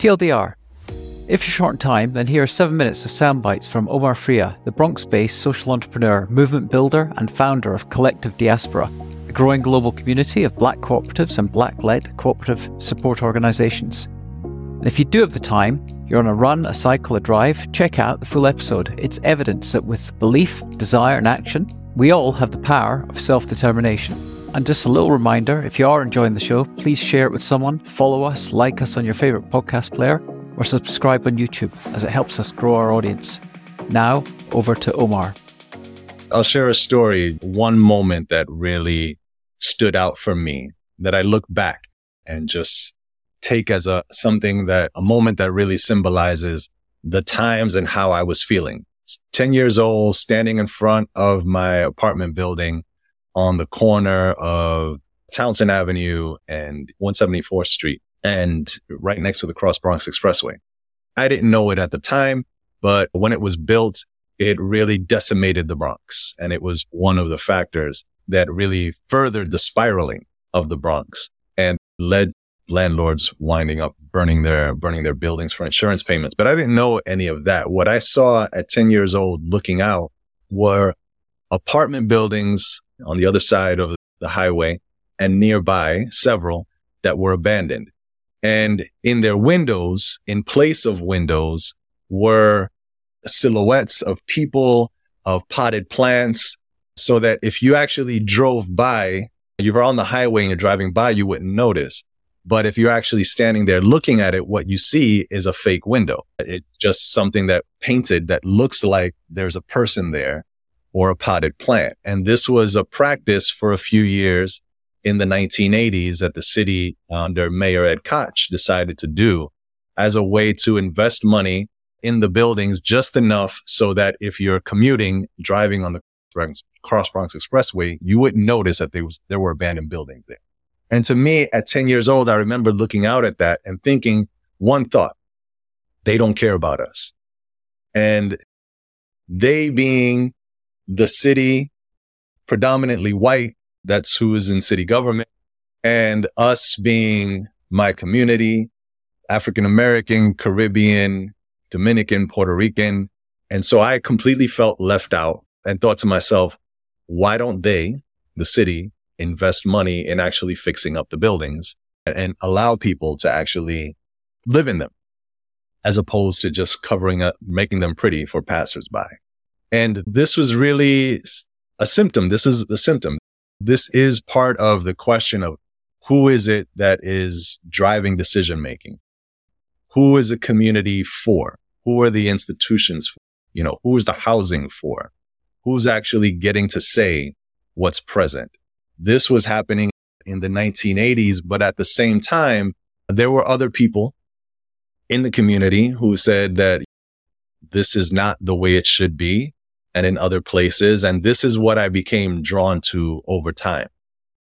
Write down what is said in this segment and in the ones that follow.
TLDR. If you're short on time, then here are seven minutes of sound bites from Omar Freilla, the Bronx based social entrepreneur, movement builder, and founder of Collective Diaspora, the growing global community of black cooperatives and black led cooperative support organizations. And if you do have the time, you're on a run, a cycle, a drive, check out the full episode. It's evidence that with belief, desire, and action, we all have the power of self determination. And just a little reminder if you are enjoying the show, please share it with someone, follow us, like us on your favourite podcast player, or subscribe on YouTube as it helps us grow our audience. Now, over to Omar. I'll share a story, one moment that really stood out for me that I look back and just take as a something that a moment that really symbolizes the times and how I was feeling. 10 years old, standing in front of my apartment building on the corner of Townsend Avenue and 174th Street and right next to the Cross Bronx Expressway. I didn't know it at the time, but when it was built, it really decimated the Bronx. And it was one of the factors that really furthered the spiraling of the Bronx and led landlords winding up burning their burning their buildings for insurance payments. But I didn't know any of that. What I saw at 10 years old looking out were apartment buildings on the other side of the highway and nearby several that were abandoned. And in their windows, in place of windows, were silhouettes of people, of potted plants, so that if you actually drove by, you were on the highway and you're driving by, you wouldn't notice. But if you're actually standing there looking at it, what you see is a fake window. It's just something that painted that looks like there's a person there or a potted plant. And this was a practice for a few years in the 1980s that the city uh, under Mayor Ed Koch decided to do as a way to invest money in the buildings just enough so that if you're commuting, driving on the Cross Bronx Expressway, you wouldn't notice that there was, there were abandoned buildings there. And to me, at 10 years old, I remember looking out at that and thinking one thought, they don't care about us. And they being the city, predominantly white, that's who is in city government, and us being my community, African American, Caribbean, Dominican, Puerto Rican. And so I completely felt left out and thought to myself, why don't they, the city, invest money in actually fixing up the buildings and, allow people to actually live in them as opposed to just covering up, making them pretty for passersby. And this was really a symptom. This is the symptom. This is part of the question of who is it that is driving decision making? Who is a community for? Who are the institutions for? You know, who is the housing for? Who's actually getting to say what's present? This was happening in the 1980s, but at the same time, there were other people in the community who said that this is not the way it should be and in other places. And this is what I became drawn to over time.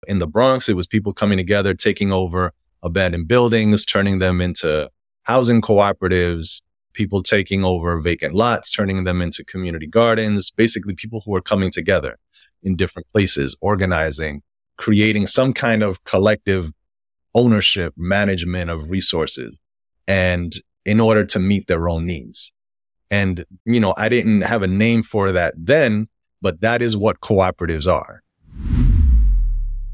In the Bronx, it was people coming together, taking over abandoned buildings, turning them into housing cooperatives, people taking over vacant lots, turning them into community gardens, basically people who are coming together in different places, organizing, creating some kind of collective ownership, management of resources and in order to meet their own needs. And, you know, I didn't have a name for that then, but that is what cooperatives are.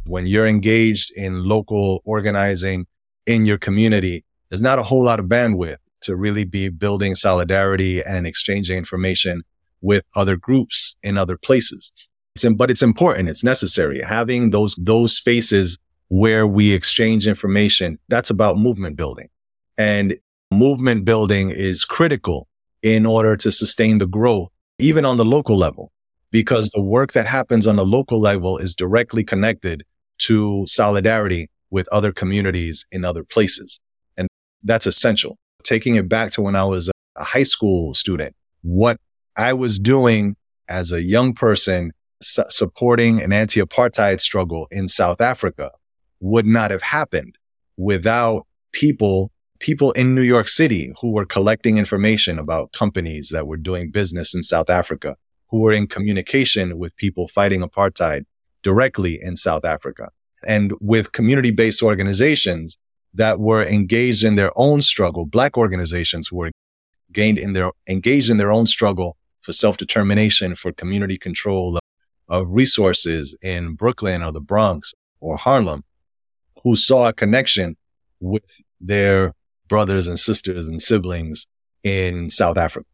When you're engaged in local organizing in your community, there's not a whole lot of bandwidth to really be building solidarity and exchanging information with other groups in other places. It's, but it's important. It's necessary. Having those, those spaces where we exchange information, that's about movement building. And movement building is critical in order to sustain the growth, even on the local level, because the work that happens on the local level is directly connected to solidarity with other communities in other places. And that's essential taking it back to when I was a high school student, what I was doing as a young person su- supporting an anti-apartheid struggle in South Africa would not have happened without people people in New York City who were collecting information about companies that were doing business in South Africa, who were in communication with people fighting apartheid directly in South Africa. And with community based organizations that were engaged in their own struggle, black organizations who were gained in their engaged in their own struggle for self-determination, for community control of, of resources in Brooklyn or the Bronx or Harlem, who saw a connection with their brothers and sisters and siblings in South Africa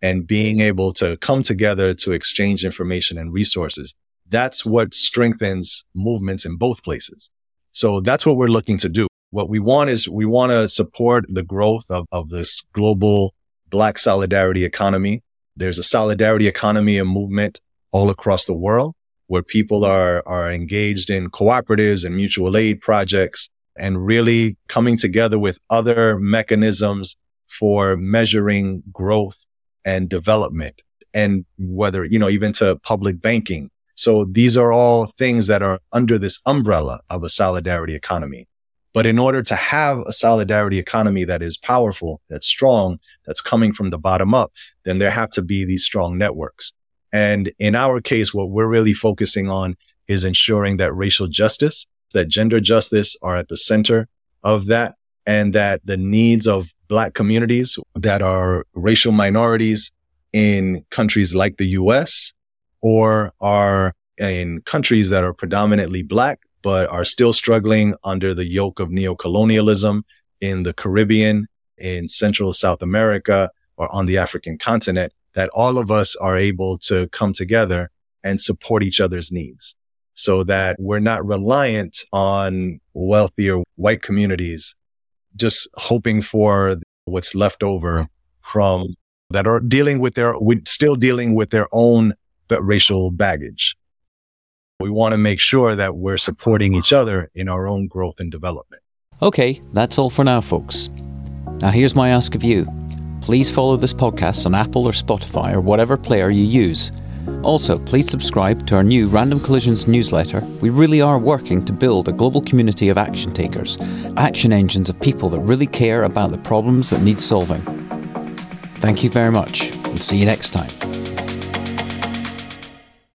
and being able to come together to exchange information and resources. That's what strengthens movements in both places. So that's what we're looking to do. What we want is we want to support the growth of, of this global black solidarity economy. There's a solidarity economy and movement all across the world where people are, are engaged in cooperatives and mutual aid projects and really coming together with other mechanisms for measuring growth and development and whether, you know, even to public banking. So these are all things that are under this umbrella of a solidarity economy. But in order to have a solidarity economy that is powerful, that's strong, that's coming from the bottom up, then there have to be these strong networks. And in our case, what we're really focusing on is ensuring that racial justice, that gender justice are at the center of that and that the needs of black communities that are racial minorities in countries like the US or are in countries that are predominantly black, but are still struggling under the yoke of neocolonialism in the Caribbean, in Central South America, or on the African continent, that all of us are able to come together and support each other's needs so that we're not reliant on wealthier white communities just hoping for what's left over from that are dealing with their, still dealing with their own racial baggage. We want to make sure that we're supporting each other in our own growth and development. Okay, that's all for now, folks. Now, here's my ask of you. Please follow this podcast on Apple or Spotify or whatever player you use. Also, please subscribe to our new Random Collisions newsletter. We really are working to build a global community of action takers, action engines of people that really care about the problems that need solving. Thank you very much, and see you next time.